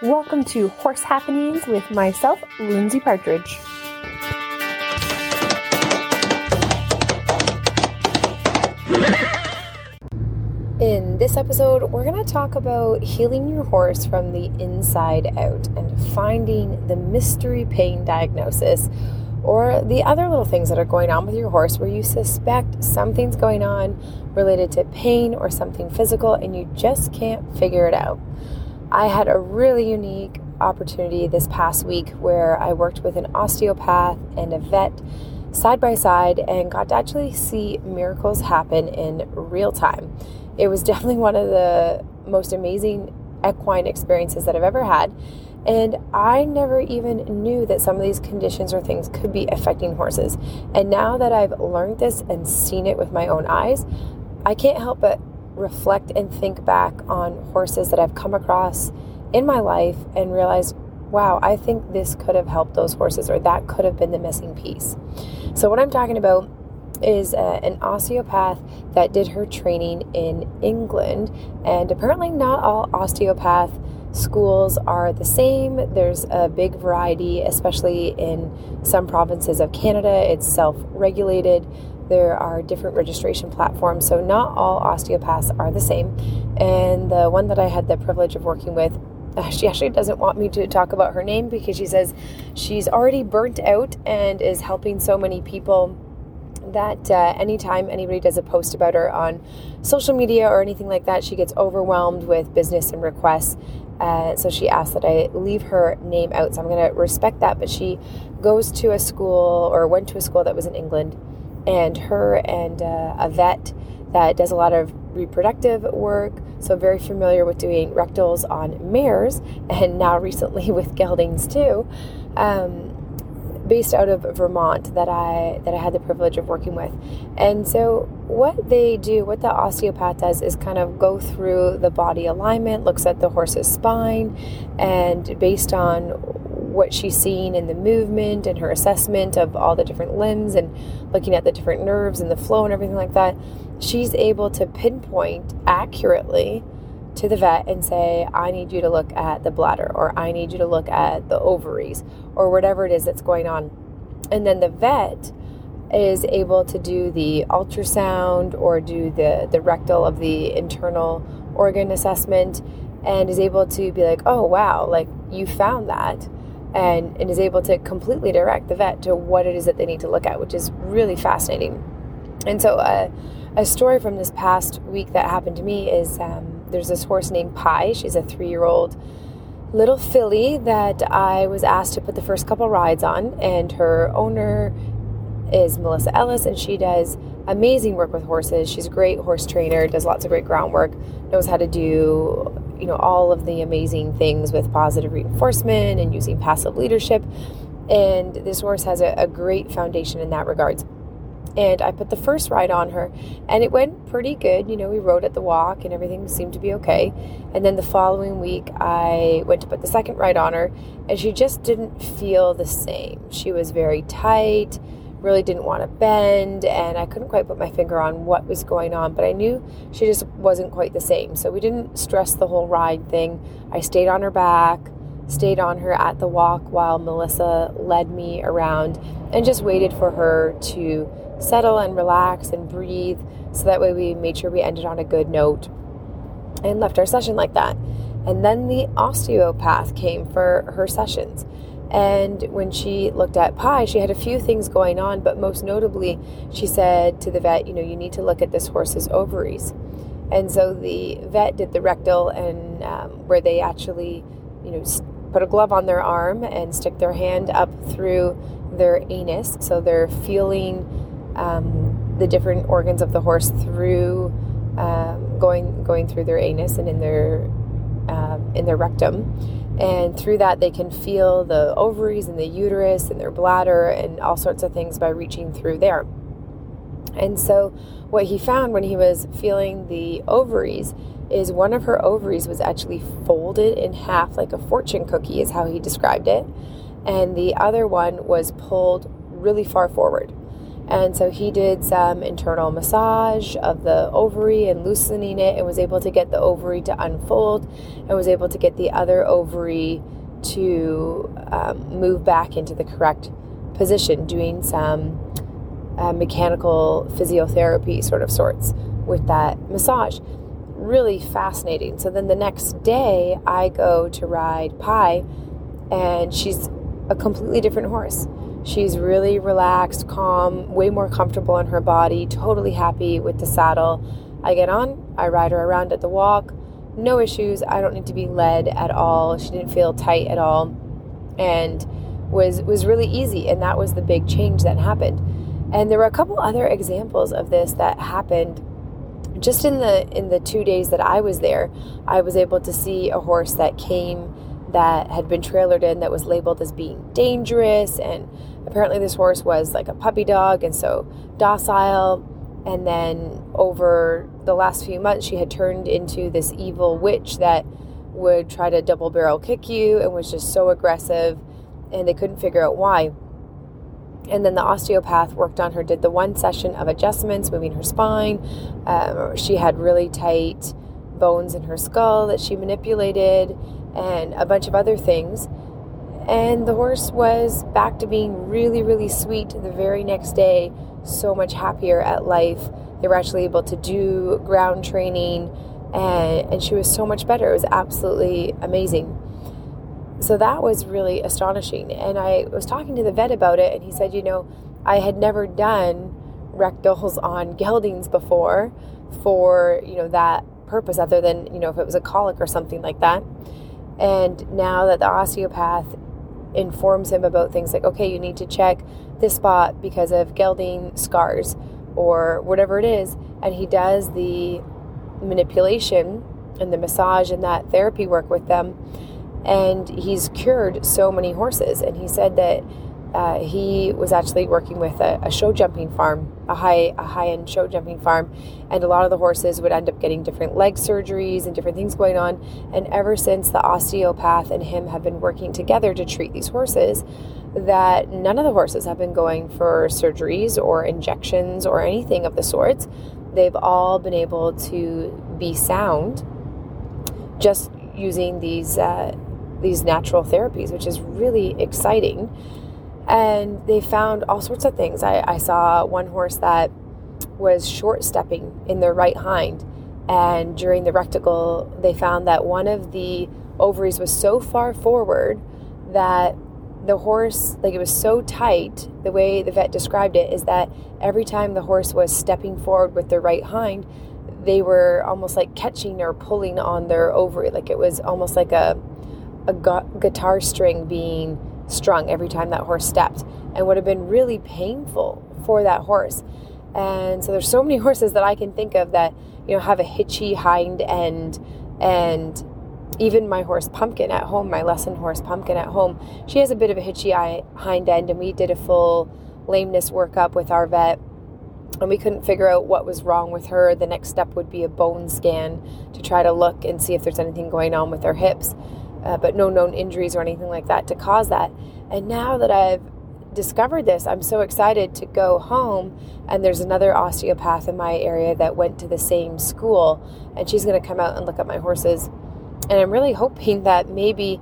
Welcome to Horse Happenings with myself, Lindsay Partridge. In this episode, we're going to talk about healing your horse from the inside out and finding the mystery pain diagnosis or the other little things that are going on with your horse where you suspect something's going on related to pain or something physical and you just can't figure it out. I had a really unique opportunity this past week where I worked with an osteopath and a vet side by side and got to actually see miracles happen in real time it was definitely one of the most amazing equine experiences that I've ever had. And I never even knew that some of these conditions or things could be affecting horses. And now that I've learned this and seen it with my own eyes, I can't help but reflect and think back on horses that I've come across in my life and realize, wow, I think this could have helped those horses or that could have been the missing piece. So, what I'm talking about is uh, an osteopath that did her training in England. And apparently, not all osteopath schools are the same. There's a big variety, especially in some provinces of Canada. It's self regulated. There are different registration platforms, so not all osteopaths are the same. And the one that I had the privilege of working with, she actually doesn't want me to talk about her name because she says she's already burnt out and is helping so many people that uh, anytime anybody does a post about her on social media or anything like that, she gets overwhelmed with business and requests. Uh, so she asked that I leave her name out. So I'm going to respect that. But she goes to a school or went to a school that was in England, and her and uh, a vet that does a lot of reproductive work. So very familiar with doing rectals on mares, and now recently with geldings too. Um, based out of Vermont that I that I had the privilege of working with. And so what they do, what the osteopath does is kind of go through the body alignment, looks at the horse's spine and based on what she's seeing in the movement and her assessment of all the different limbs and looking at the different nerves and the flow and everything like that, she's able to pinpoint accurately to the vet and say, I need you to look at the bladder, or I need you to look at the ovaries, or whatever it is that's going on. And then the vet is able to do the ultrasound or do the, the rectal of the internal organ assessment and is able to be like, oh, wow, like you found that. And, and is able to completely direct the vet to what it is that they need to look at, which is really fascinating. And so, uh, a story from this past week that happened to me is um, there's this horse named Pie. She's a three year old little filly that I was asked to put the first couple rides on, and her owner is Melissa Ellis, and she does amazing work with horses. She's a great horse trainer, does lots of great groundwork, knows how to do you know all of the amazing things with positive reinforcement and using passive leadership. And this horse has a, a great foundation in that regards and I put the first ride on her and it went pretty good. You know, we rode at the walk and everything seemed to be okay. And then the following week, I went to put the second ride on her and she just didn't feel the same. She was very tight, really didn't want to bend, and I couldn't quite put my finger on what was going on, but I knew she just wasn't quite the same. So we didn't stress the whole ride thing. I stayed on her back stayed on her at the walk while Melissa led me around and just waited for her to settle and relax and breathe. So that way we made sure we ended on a good note and left our session like that. And then the osteopath came for her sessions. And when she looked at Pie, she had a few things going on, but most notably, she said to the vet, You know, you need to look at this horse's ovaries. And so the vet did the rectal, and um, where they actually, you know, put a glove on their arm and stick their hand up through their anus. So they're feeling um, the different organs of the horse through um, going going through their anus and in their um, in their rectum, and through that they can feel the ovaries and the uterus and their bladder and all sorts of things by reaching through there. And so, what he found when he was feeling the ovaries is one of her ovaries was actually folded in half like a fortune cookie, is how he described it, and the other one was pulled really far forward. And so he did some internal massage of the ovary and loosening it and was able to get the ovary to unfold and was able to get the other ovary to um, move back into the correct position, doing some uh, mechanical physiotherapy sort of sorts with that massage. Really fascinating. So then the next day, I go to ride Pie, and she's a completely different horse. She's really relaxed, calm, way more comfortable in her body, totally happy with the saddle. I get on, I ride her around at the walk, no issues. I don't need to be led at all. She didn't feel tight at all and was was really easy and that was the big change that happened. And there were a couple other examples of this that happened just in the in the 2 days that I was there. I was able to see a horse that came that had been trailered in that was labeled as being dangerous and apparently this horse was like a puppy dog and so docile. And then over the last few months she had turned into this evil witch that would try to double barrel kick you and was just so aggressive and they couldn't figure out why. And then the osteopath worked on her did the one session of adjustments moving her spine. Um, she had really tight bones in her skull that she manipulated and a bunch of other things. And the horse was back to being really, really sweet the very next day, so much happier at life. They were actually able to do ground training, and, and she was so much better. It was absolutely amazing. So that was really astonishing. And I was talking to the vet about it, and he said, You know, I had never done rectals on geldings before for, you know, that purpose other than, you know, if it was a colic or something like that. And now that the osteopath informs him about things like, okay, you need to check this spot because of gelding scars or whatever it is, and he does the manipulation and the massage and that therapy work with them, and he's cured so many horses. And he said that uh, he was actually working with a, a, show jumping farm, a high a high end show jumping farm, and a lot of the horses would end up getting different leg surgeries and different things going on. And ever since the osteopath and him have been working together to treat these horses, that none of the horses have been going for surgeries or injections or anything of the sorts. They've all been able to be sound just using these uh, these natural therapies, which is really exciting and they found all sorts of things. I, I saw one horse that was short stepping in their right hind, and during the rectical, they found that one of the ovaries was so far forward that the horse, like it was so tight, the way the vet described it is that every time the horse was stepping forward with their right hind, they were almost like catching or pulling on their ovary. Like it was almost like a, a guitar string being strung every time that horse stepped and would have been really painful for that horse. And so there's so many horses that I can think of that, you know, have a hitchy hind end and even my horse Pumpkin at home, my lesson horse Pumpkin at home, she has a bit of a hitchy hind end and we did a full lameness workup with our vet and we couldn't figure out what was wrong with her. The next step would be a bone scan to try to look and see if there's anything going on with her hips uh, but no known injuries or anything like that to cause that. And now that I've discovered this, I'm so excited to go home. And there's another osteopath in my area that went to the same school, and she's going to come out and look at my horses. And I'm really hoping that maybe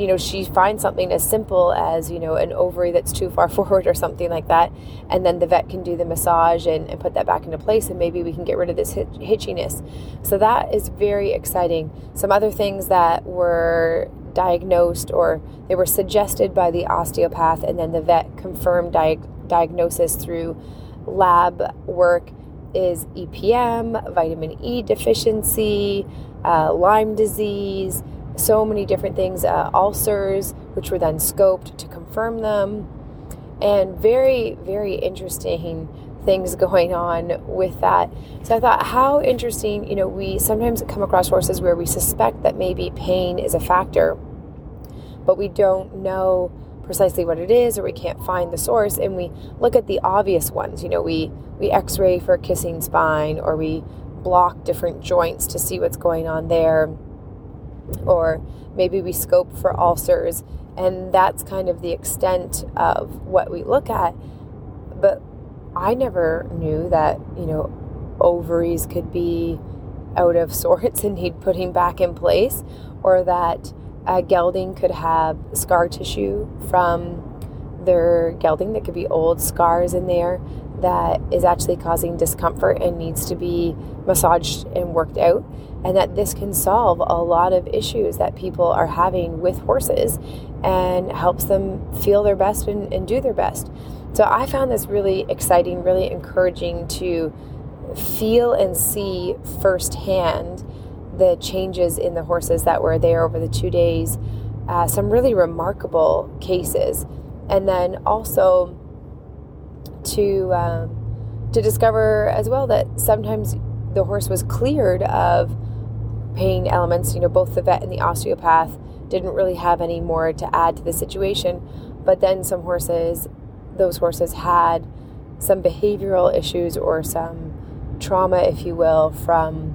you know, she finds something as simple as, you know, an ovary that's too far forward or something like that. And then the vet can do the massage and, and put that back into place. And maybe we can get rid of this hitchiness. So that is very exciting. Some other things that were diagnosed or they were suggested by the osteopath and then the vet confirmed diag- diagnosis through lab work is EPM, vitamin E deficiency, uh, Lyme disease, so many different things, uh, ulcers, which were then scoped to confirm them, and very, very interesting things going on with that. So I thought, how interesting, you know, we sometimes come across horses where we suspect that maybe pain is a factor, but we don't know precisely what it is or we can't find the source. And we look at the obvious ones you know we we x-ray for a kissing spine or we block different joints to see what's going on there or maybe we scope for ulcers, and that's kind of the extent of what we look at. But I never knew that, you know, ovaries could be out of sorts and need putting back in place, or that a gelding could have scar tissue from their gelding that could be old scars in there that is actually causing discomfort and needs to be massaged and worked out and that this can solve a lot of issues that people are having with horses and helps them feel their best and, and do their best. So I found this really exciting, really encouraging to feel and see firsthand the changes in the horses that were there over the two days. Uh, some really remarkable cases, and then also to um, to discover as well that sometimes the horse was cleared of pain elements. You know, both the vet and the osteopath didn't really have any more to add to the situation, but then some horses, those horses had some behavioral issues or some trauma, if you will, from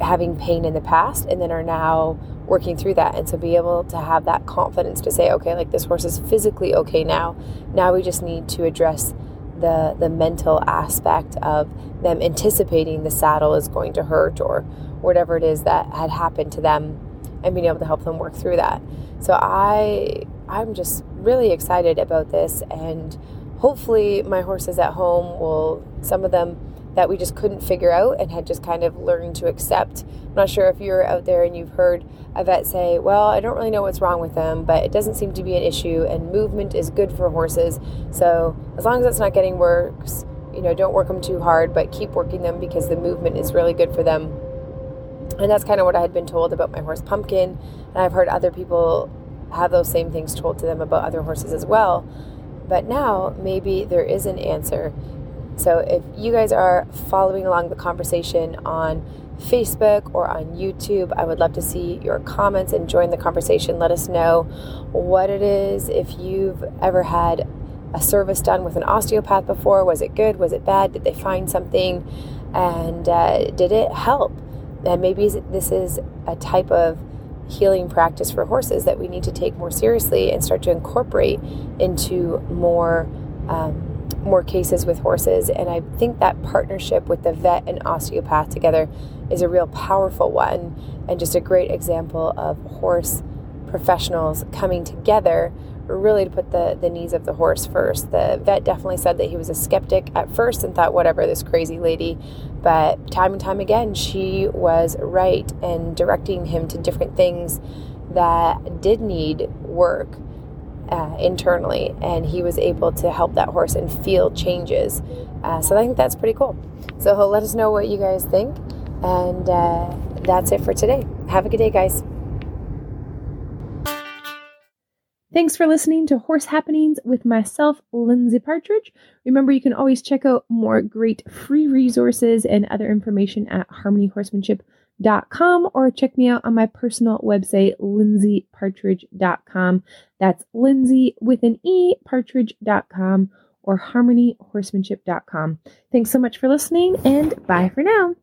having pain in the past and then are now working through that. And so be able to have that confidence to say, okay, like this horse is physically okay now. Now we just need to address the the mental aspect of them anticipating the saddle is going to hurt or whatever it is that had happened to them and being able to help them work through that. So I I'm just really excited about this and hopefully my horses at home will some of them that we just couldn't figure out and had just kind of learned to accept. I'm not sure if you're out there and you've heard a vet say, Well, I don't really know what's wrong with them, but it doesn't seem to be an issue, and movement is good for horses. So as long as it's not getting worse, you know, don't work them too hard, but keep working them because the movement is really good for them. And that's kind of what I had been told about my horse Pumpkin. And I've heard other people have those same things told to them about other horses as well. But now maybe there is an answer so if you guys are following along the conversation on Facebook or on YouTube, I would love to see your comments and join the conversation. Let us know what it is. If you've ever had a service done with an osteopath before, was it good? Was it bad? Did they find something? And uh, did it help? And maybe this is a type of healing practice for horses that we need to take more seriously and start to incorporate into more. Um, more cases with horses. And I think that partnership with the vet and osteopath together is a real powerful one and just a great example of horse professionals coming together really to put the, the needs of the horse first. The vet definitely said that he was a skeptic at first and thought, whatever, this crazy lady. But time and time again, she was right and directing him to different things that did need work uh, internally, and he was able to help that horse and feel changes. Uh, so I think that's pretty cool. So he'll let us know what you guys think, and uh, that's it for today. Have a good day, guys. Thanks for listening to Horse Happenings with myself, Lindsay Partridge. Remember, you can always check out more great free resources and other information at harmonyhorsemanship.com com or check me out on my personal website, lindsaypartridge.com. That's Lindsay with an E, partridge.com or harmonyhorsemanship.com. Thanks so much for listening and bye for now.